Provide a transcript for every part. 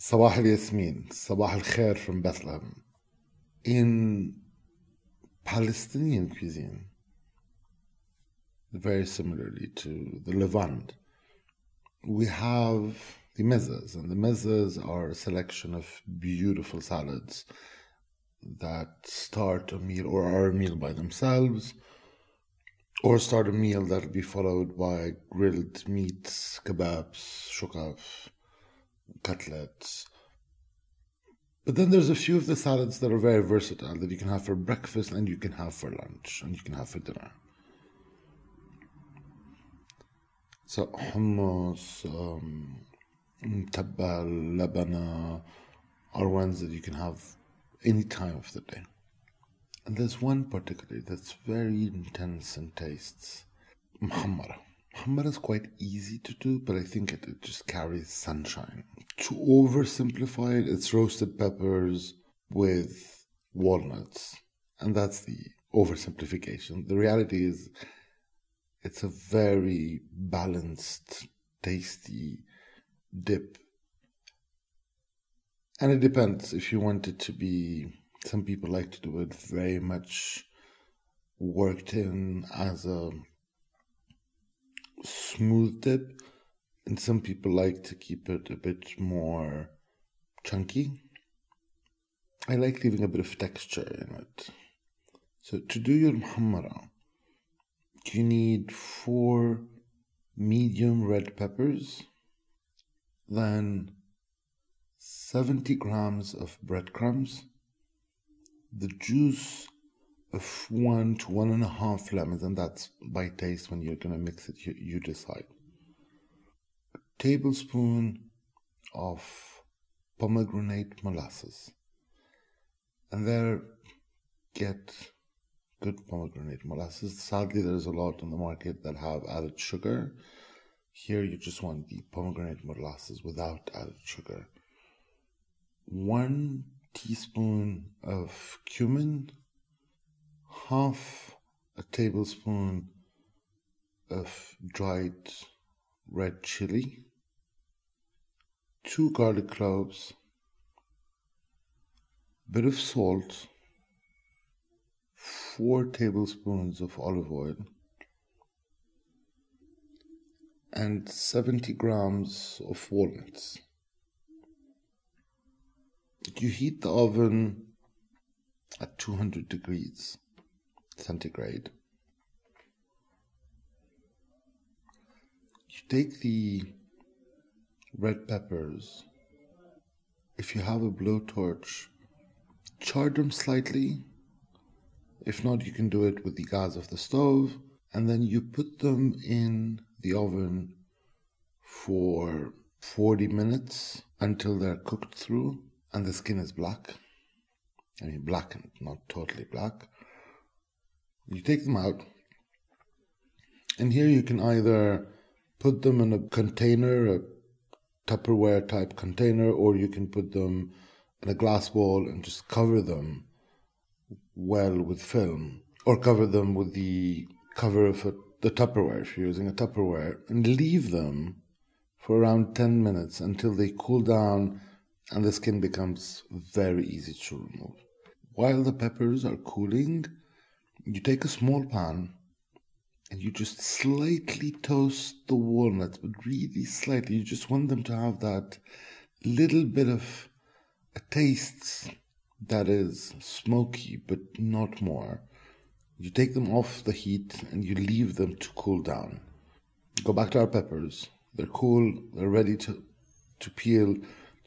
Sabah Yasmin, Sabah al Khair from Bethlehem. In Palestinian cuisine, very similarly to the Levant, we have the mezzas, and the mezzas are a selection of beautiful salads that start a meal or are a meal by themselves, or start a meal that will be followed by grilled meats, kebabs, shukaf, cutlets. But then there's a few of the salads that are very versatile that you can have for breakfast and you can have for lunch and you can have for dinner. So hummus, um, tabbal, labana are ones that you can have any time of the day. And there's one particularly that's very intense in tastes. Muhammara. Muhammara is quite easy to do, but I think it, it just carries sunshine. To oversimplify it, it's roasted peppers with walnuts. And that's the oversimplification. The reality is it's a very balanced, tasty dip and it depends if you want it to be. Some people like to do it very much worked in as a smooth dip, and some people like to keep it a bit more chunky. I like leaving a bit of texture in it. So to do your muhammara, you need four medium red peppers, then 70 grams of breadcrumbs, the juice of one to one and a half lemons, and that's by taste when you're to mix it, you, you decide. Tablespoon of pomegranate molasses. And there, get good pomegranate molasses. Sadly, there's a lot on the market that have added sugar. Here, you just want the pomegranate molasses without added sugar one teaspoon of cumin, half a tablespoon of dried red chili, two garlic cloves, bit of salt, four tablespoons of olive oil, and 70 grams of walnuts you heat the oven at 200 degrees centigrade. You take the red peppers. If you have a blowtorch, char them slightly. If not, you can do it with the gas of the stove. And then you put them in the oven for 40 minutes until they're cooked through and the skin is black. I mean, black and not totally black. You take them out, and here you can either put them in a container, a Tupperware type container, or you can put them in a glass bowl and just cover them well with film, or cover them with the cover of a, the Tupperware if you're using a Tupperware, and leave them for around 10 minutes until they cool down and the skin becomes very easy to remove. While the peppers are cooling, you take a small pan and you just slightly toast the walnuts, but really slightly. You just want them to have that little bit of a taste that is smoky, but not more. You take them off the heat and you leave them to cool down. Go back to our peppers. They're cool, they're ready to, to peel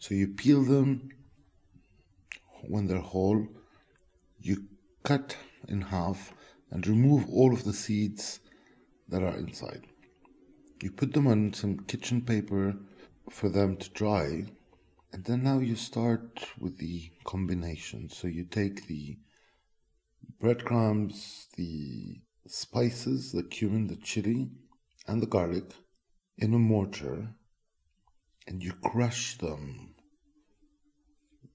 so you peel them when they're whole, you cut in half and remove all of the seeds that are inside. You put them on some kitchen paper for them to dry, and then now you start with the combination. So you take the breadcrumbs, the spices, the cumin, the chili, and the garlic in a mortar, and you crush them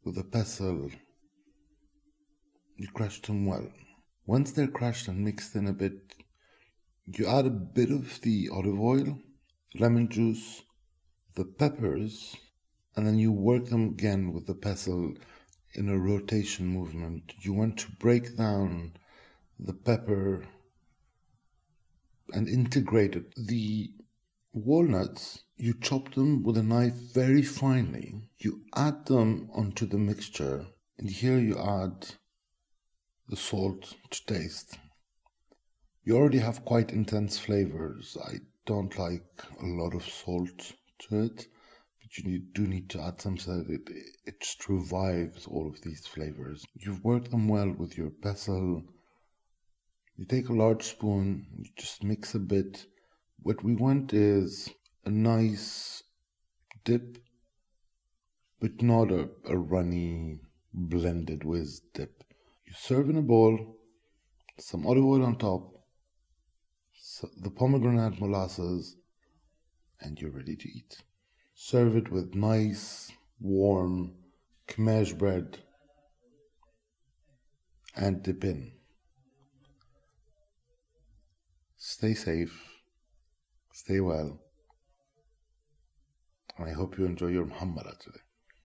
with a pestle. You crush them well. Once they're crushed and mixed in a bit, you add a bit of the olive oil, lemon juice, the peppers, and then you work them again with the pestle in a rotation movement. You want to break down the pepper and integrate it. The walnuts, you chop them with a knife very finely. You add them onto the mixture, and here you add the salt to taste. You already have quite intense flavors. I don't like a lot of salt to it, but you need, do need to add some so that it, it just revives all of these flavors. You've worked them well with your pestle. You take a large spoon, you just mix a bit. What we want is a nice dip, but not a, a runny, blended whiz dip. You serve in a bowl, some olive oil on top, so the pomegranate molasses, and you're ready to eat. Serve it with nice, warm kmesh bread and dip in. Stay safe, stay well, and I hope you enjoy your Muhammara today.